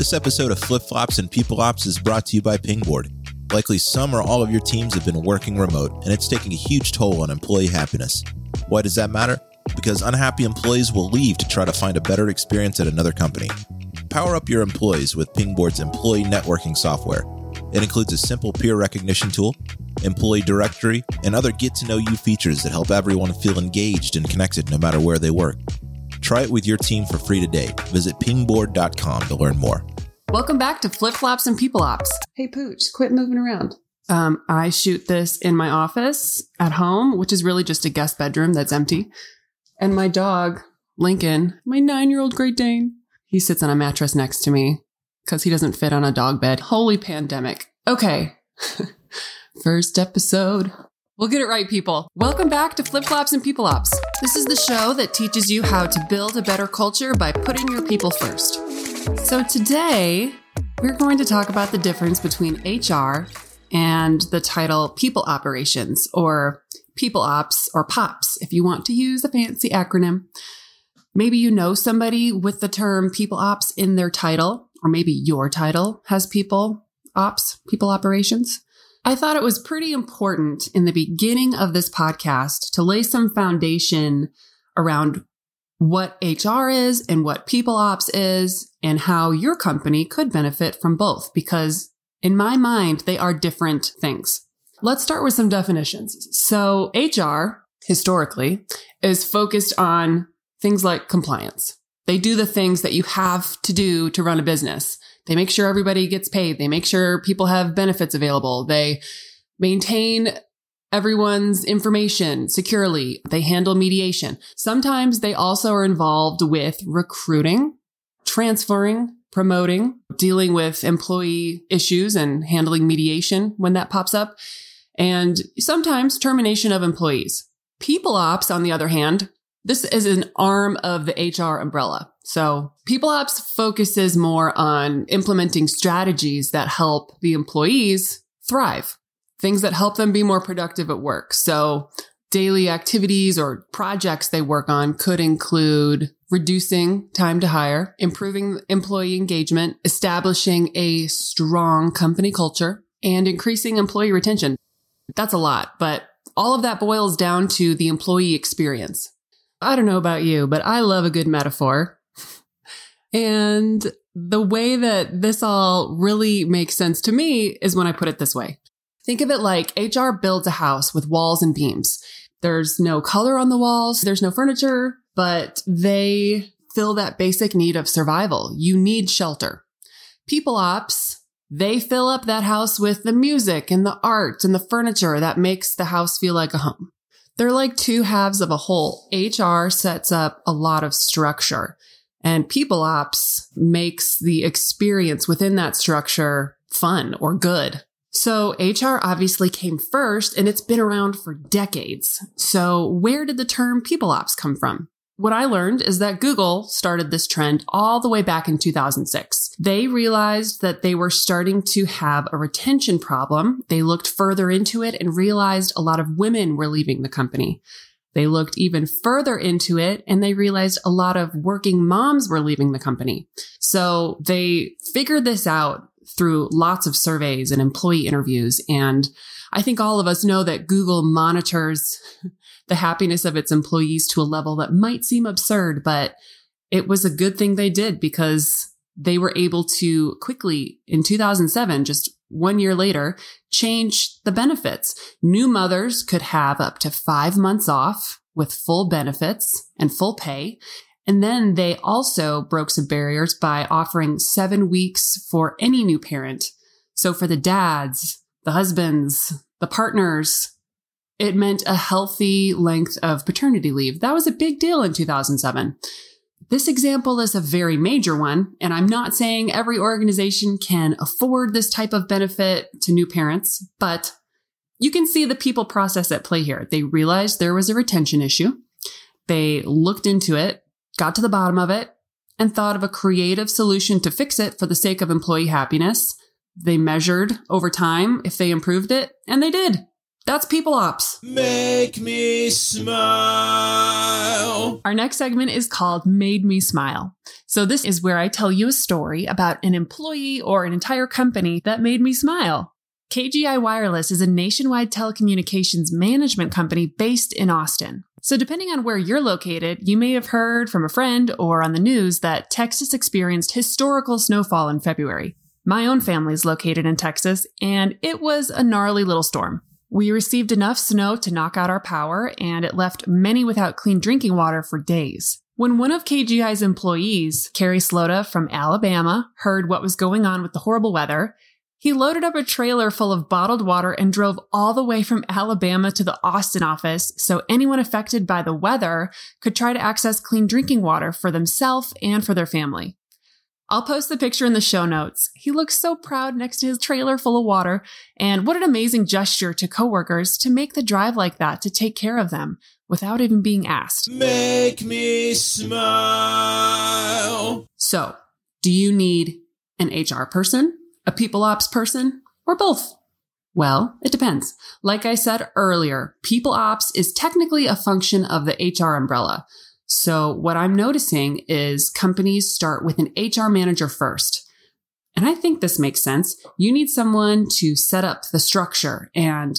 This episode of Flip Flops and People Ops is brought to you by Pingboard. Likely some or all of your teams have been working remote, and it's taking a huge toll on employee happiness. Why does that matter? Because unhappy employees will leave to try to find a better experience at another company. Power up your employees with Pingboard's employee networking software. It includes a simple peer recognition tool, employee directory, and other get to know you features that help everyone feel engaged and connected no matter where they work. Try it with your team for free today. Visit pingboard.com to learn more. Welcome back to Flip Flops and People Ops. Hey, Pooch, quit moving around. Um, I shoot this in my office at home, which is really just a guest bedroom that's empty. And my dog, Lincoln, my nine year old Great Dane, he sits on a mattress next to me because he doesn't fit on a dog bed. Holy pandemic. Okay. First episode. We'll get it right, people. Welcome back to Flip Flops and People Ops. This is the show that teaches you how to build a better culture by putting your people first. So today, we're going to talk about the difference between HR and the title People Operations or People Ops or POPs if you want to use a fancy acronym. Maybe you know somebody with the term People Ops in their title, or maybe your title has People Ops, People Operations. I thought it was pretty important in the beginning of this podcast to lay some foundation around what HR is and what people ops is and how your company could benefit from both because in my mind, they are different things. Let's start with some definitions. So HR historically is focused on things like compliance. They do the things that you have to do to run a business. They make sure everybody gets paid. They make sure people have benefits available. They maintain everyone's information securely. They handle mediation. Sometimes they also are involved with recruiting, transferring, promoting, dealing with employee issues and handling mediation when that pops up, and sometimes termination of employees. People ops, on the other hand, this is an arm of the HR umbrella. So people ops focuses more on implementing strategies that help the employees thrive, things that help them be more productive at work. So daily activities or projects they work on could include reducing time to hire, improving employee engagement, establishing a strong company culture, and increasing employee retention. That's a lot, but all of that boils down to the employee experience. I don't know about you, but I love a good metaphor. And the way that this all really makes sense to me is when I put it this way. Think of it like HR builds a house with walls and beams. There's no color on the walls, there's no furniture, but they fill that basic need of survival. You need shelter. People ops, they fill up that house with the music and the art and the furniture that makes the house feel like a home. They're like two halves of a whole. HR sets up a lot of structure. And people ops makes the experience within that structure fun or good. So HR obviously came first and it's been around for decades. So where did the term people ops come from? What I learned is that Google started this trend all the way back in 2006. They realized that they were starting to have a retention problem. They looked further into it and realized a lot of women were leaving the company. They looked even further into it and they realized a lot of working moms were leaving the company. So they figured this out through lots of surveys and employee interviews. And I think all of us know that Google monitors the happiness of its employees to a level that might seem absurd, but it was a good thing they did because they were able to quickly in 2007, just one year later, changed the benefits. New mothers could have up to five months off with full benefits and full pay. And then they also broke some barriers by offering seven weeks for any new parent. So for the dads, the husbands, the partners, it meant a healthy length of paternity leave. That was a big deal in 2007. This example is a very major one, and I'm not saying every organization can afford this type of benefit to new parents, but you can see the people process at play here. They realized there was a retention issue. They looked into it, got to the bottom of it, and thought of a creative solution to fix it for the sake of employee happiness. They measured over time if they improved it, and they did. That's people ops. Make me smile. Our next segment is called Made Me Smile. So, this is where I tell you a story about an employee or an entire company that made me smile. KGI Wireless is a nationwide telecommunications management company based in Austin. So, depending on where you're located, you may have heard from a friend or on the news that Texas experienced historical snowfall in February. My own family is located in Texas, and it was a gnarly little storm. We received enough snow to knock out our power, and it left many without clean drinking water for days. When one of KGI's employees, Kerry Slota from Alabama, heard what was going on with the horrible weather, he loaded up a trailer full of bottled water and drove all the way from Alabama to the Austin office so anyone affected by the weather could try to access clean drinking water for themselves and for their family. I'll post the picture in the show notes. He looks so proud next to his trailer full of water, and what an amazing gesture to coworkers to make the drive like that to take care of them without even being asked. Make me smile. So, do you need an HR person? a people ops person, or both? Well, it depends. Like I said earlier, people ops is technically a function of the HR umbrella. So what I'm noticing is companies start with an HR manager first. And I think this makes sense. You need someone to set up the structure and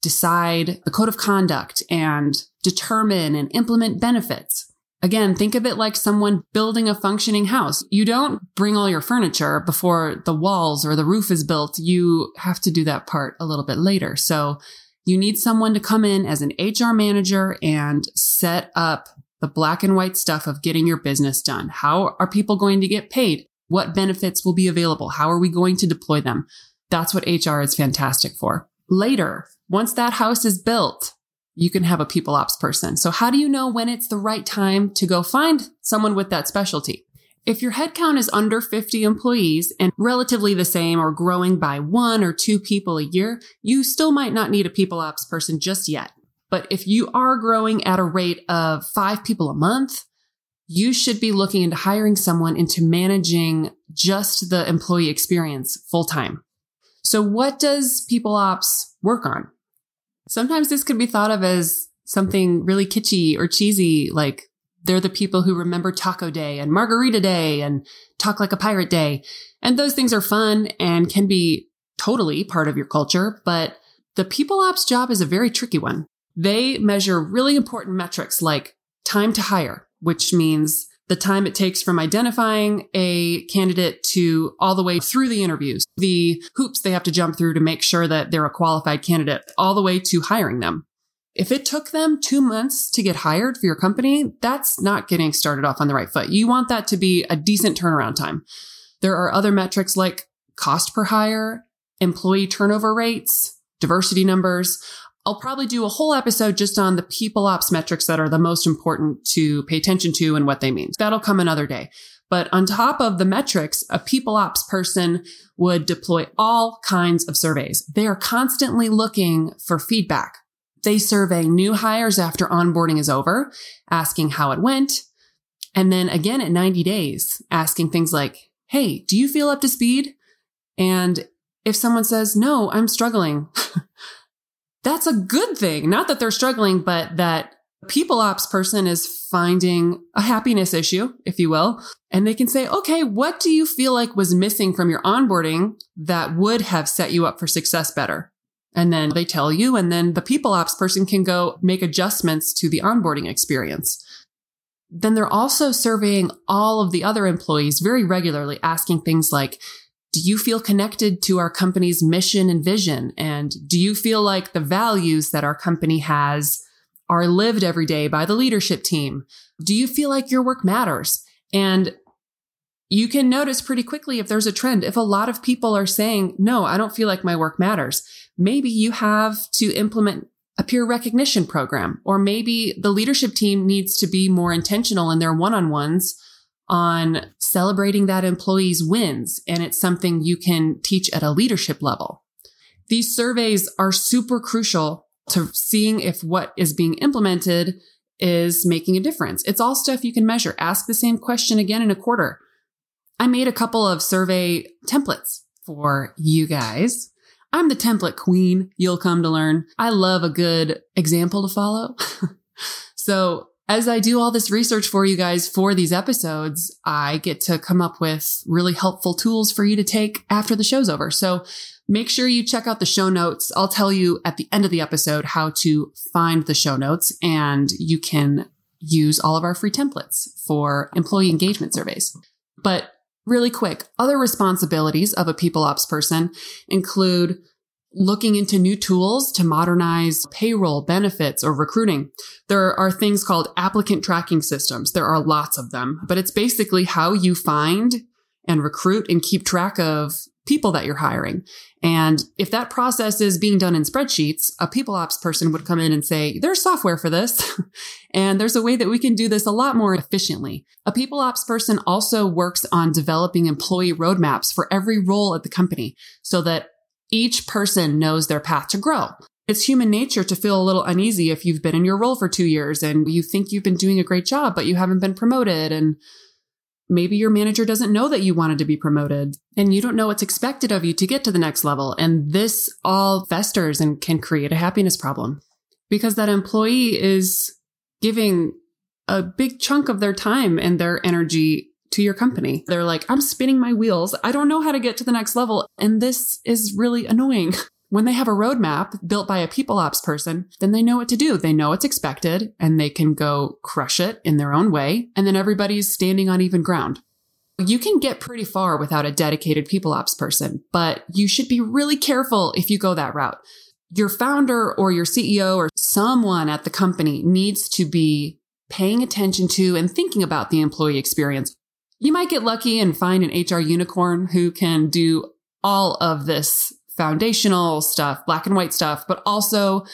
decide the code of conduct and determine and implement benefits. Again, think of it like someone building a functioning house. You don't bring all your furniture before the walls or the roof is built. You have to do that part a little bit later. So you need someone to come in as an HR manager and set up the black and white stuff of getting your business done. How are people going to get paid? What benefits will be available? How are we going to deploy them? That's what HR is fantastic for. Later, once that house is built, you can have a people ops person. So how do you know when it's the right time to go find someone with that specialty? If your headcount is under 50 employees and relatively the same or growing by one or two people a year, you still might not need a people ops person just yet. But if you are growing at a rate of five people a month, you should be looking into hiring someone into managing just the employee experience full time. So what does people ops work on? Sometimes this could be thought of as something really kitschy or cheesy, like they're the people who remember Taco Day and Margarita Day and Talk Like a Pirate Day. And those things are fun and can be totally part of your culture, but the people ops job is a very tricky one. They measure really important metrics like time to hire, which means the time it takes from identifying a candidate to all the way through the interviews, the hoops they have to jump through to make sure that they're a qualified candidate, all the way to hiring them. If it took them two months to get hired for your company, that's not getting started off on the right foot. You want that to be a decent turnaround time. There are other metrics like cost per hire, employee turnover rates, diversity numbers, I'll probably do a whole episode just on the people ops metrics that are the most important to pay attention to and what they mean. That'll come another day. But on top of the metrics, a people ops person would deploy all kinds of surveys. They are constantly looking for feedback. They survey new hires after onboarding is over, asking how it went. And then again at 90 days, asking things like, Hey, do you feel up to speed? And if someone says, no, I'm struggling, that's a good thing. Not that they're struggling, but that people ops person is finding a happiness issue, if you will. And they can say, okay, what do you feel like was missing from your onboarding that would have set you up for success better? And then they tell you, and then the people ops person can go make adjustments to the onboarding experience. Then they're also surveying all of the other employees very regularly, asking things like, do you feel connected to our company's mission and vision? And do you feel like the values that our company has are lived every day by the leadership team? Do you feel like your work matters? And you can notice pretty quickly if there's a trend. If a lot of people are saying, no, I don't feel like my work matters, maybe you have to implement a peer recognition program, or maybe the leadership team needs to be more intentional in their one on ones on celebrating that employee's wins. And it's something you can teach at a leadership level. These surveys are super crucial to seeing if what is being implemented is making a difference. It's all stuff you can measure. Ask the same question again in a quarter. I made a couple of survey templates for you guys. I'm the template queen, you'll come to learn. I love a good example to follow. so as I do all this research for you guys for these episodes, I get to come up with really helpful tools for you to take after the show's over. So make sure you check out the show notes. I'll tell you at the end of the episode how to find the show notes and you can use all of our free templates for employee engagement surveys. But really quick, other responsibilities of a people ops person include looking into new tools to modernize payroll, benefits, or recruiting. There are things called applicant tracking systems. There are lots of them, but it's basically how you find and recruit and keep track of people that you're hiring. And if that process is being done in spreadsheets, a people ops person would come in and say, there's software for this. and there's a way that we can do this a lot more efficiently. A people ops person also works on developing employee roadmaps for every role at the company so that each person knows their path to grow. It's human nature to feel a little uneasy if you've been in your role for two years and you think you've been doing a great job, but you haven't been promoted. And maybe your manager doesn't know that you wanted to be promoted and you don't know what's expected of you to get to the next level. And this all festers and can create a happiness problem because that employee is giving a big chunk of their time and their energy to your company. They're like, I'm spinning my wheels. I don't know how to get to the next level. And this is really annoying. When they have a roadmap built by a people ops person, then they know what to do. They know what's expected and they can go crush it in their own way. And then everybody's standing on even ground. You can get pretty far without a dedicated people ops person, but you should be really careful if you go that route. Your founder or your CEO or someone at the company needs to be paying attention to and thinking about the employee experience you might get lucky and find an HR unicorn who can do all of this foundational stuff, black and white stuff, but also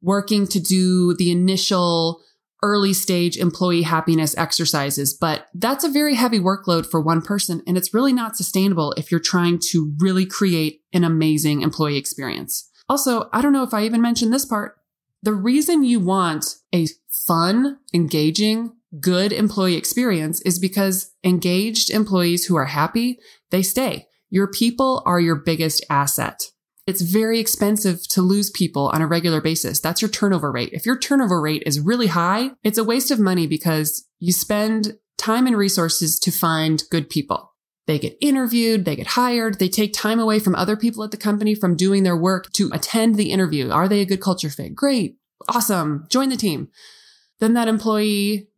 working to do the initial early stage employee happiness exercises. But that's a very heavy workload for one person. And it's really not sustainable if you're trying to really create an amazing employee experience. Also, I don't know if I even mentioned this part. The reason you want a fun, engaging, good employee experience is because engaged employees who are happy, they stay. Your people are your biggest asset. It's very expensive to lose people on a regular basis. That's your turnover rate. If your turnover rate is really high, it's a waste of money because you spend time and resources to find good people. They get interviewed, they get hired, they take time away from other people at the company from doing their work to attend the interview. Are they a good culture fit? Great. Awesome. Join the team. Then that employee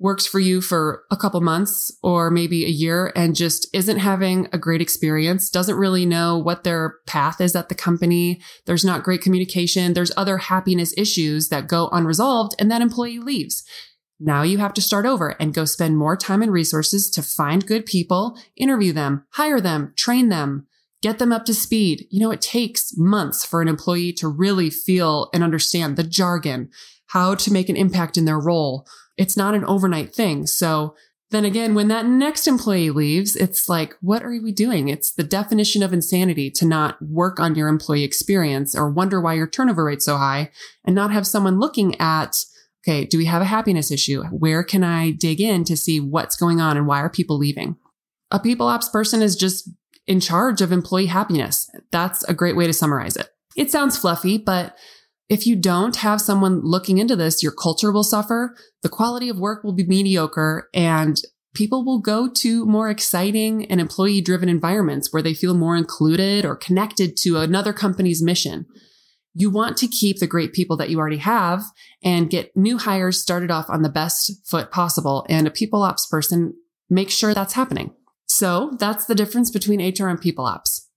works for you for a couple months or maybe a year and just isn't having a great experience, doesn't really know what their path is at the company. There's not great communication. There's other happiness issues that go unresolved and that employee leaves. Now you have to start over and go spend more time and resources to find good people, interview them, hire them, train them, get them up to speed. You know, it takes months for an employee to really feel and understand the jargon, how to make an impact in their role, it's not an overnight thing. So then again, when that next employee leaves, it's like, what are we doing? It's the definition of insanity to not work on your employee experience or wonder why your turnover rate's so high and not have someone looking at, okay, do we have a happiness issue? Where can I dig in to see what's going on and why are people leaving? A people ops person is just in charge of employee happiness. That's a great way to summarize it. It sounds fluffy, but if you don't have someone looking into this, your culture will suffer, the quality of work will be mediocre, and people will go to more exciting and employee driven environments where they feel more included or connected to another company's mission. You want to keep the great people that you already have and get new hires started off on the best foot possible. And a people ops person makes sure that's happening. So that's the difference between HR and people ops.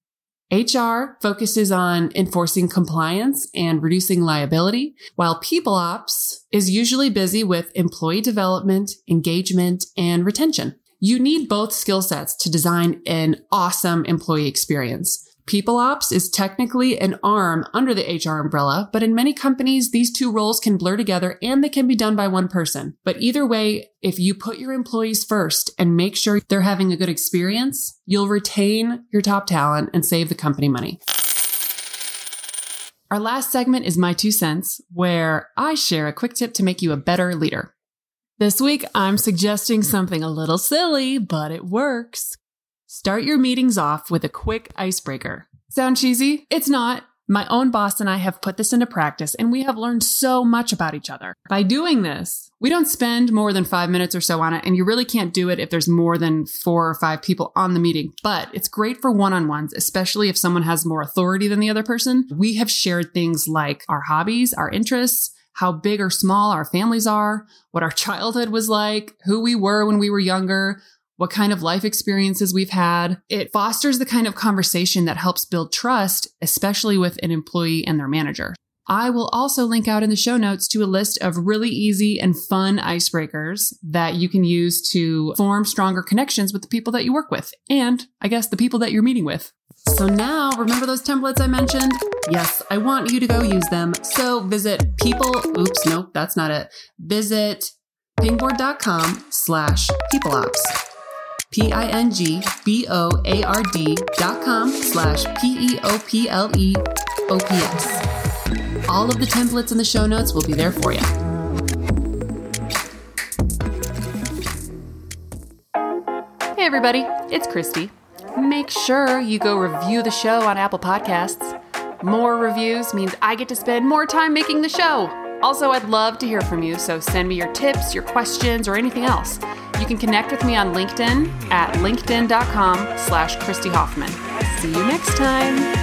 HR focuses on enforcing compliance and reducing liability, while people ops is usually busy with employee development, engagement, and retention. You need both skill sets to design an awesome employee experience. People ops is technically an arm under the HR umbrella, but in many companies, these two roles can blur together and they can be done by one person. But either way, if you put your employees first and make sure they're having a good experience, you'll retain your top talent and save the company money. Our last segment is My Two Cents, where I share a quick tip to make you a better leader. This week, I'm suggesting something a little silly, but it works. Start your meetings off with a quick icebreaker. Sound cheesy? It's not. My own boss and I have put this into practice and we have learned so much about each other. By doing this, we don't spend more than five minutes or so on it, and you really can't do it if there's more than four or five people on the meeting. But it's great for one on ones, especially if someone has more authority than the other person. We have shared things like our hobbies, our interests, how big or small our families are, what our childhood was like, who we were when we were younger, what kind of life experiences we've had. It fosters the kind of conversation that helps build trust, especially with an employee and their manager. I will also link out in the show notes to a list of really easy and fun icebreakers that you can use to form stronger connections with the people that you work with and I guess the people that you're meeting with. So now, remember those templates I mentioned? Yes, I want you to go use them. So visit people, oops, nope, that's not it. Visit pingboard.com slash peopleops. P-I-N-G-B-O-A-R-D dot com slash P-E-O-P-L-E-O-P-S. All of the templates in the show notes will be there for you. Hey everybody, it's Christy. Make sure you go review the show on Apple Podcasts. More reviews means I get to spend more time making the show. Also, I'd love to hear from you, so send me your tips, your questions, or anything else. You can connect with me on LinkedIn at linkedin.com slash Christy Hoffman. See you next time.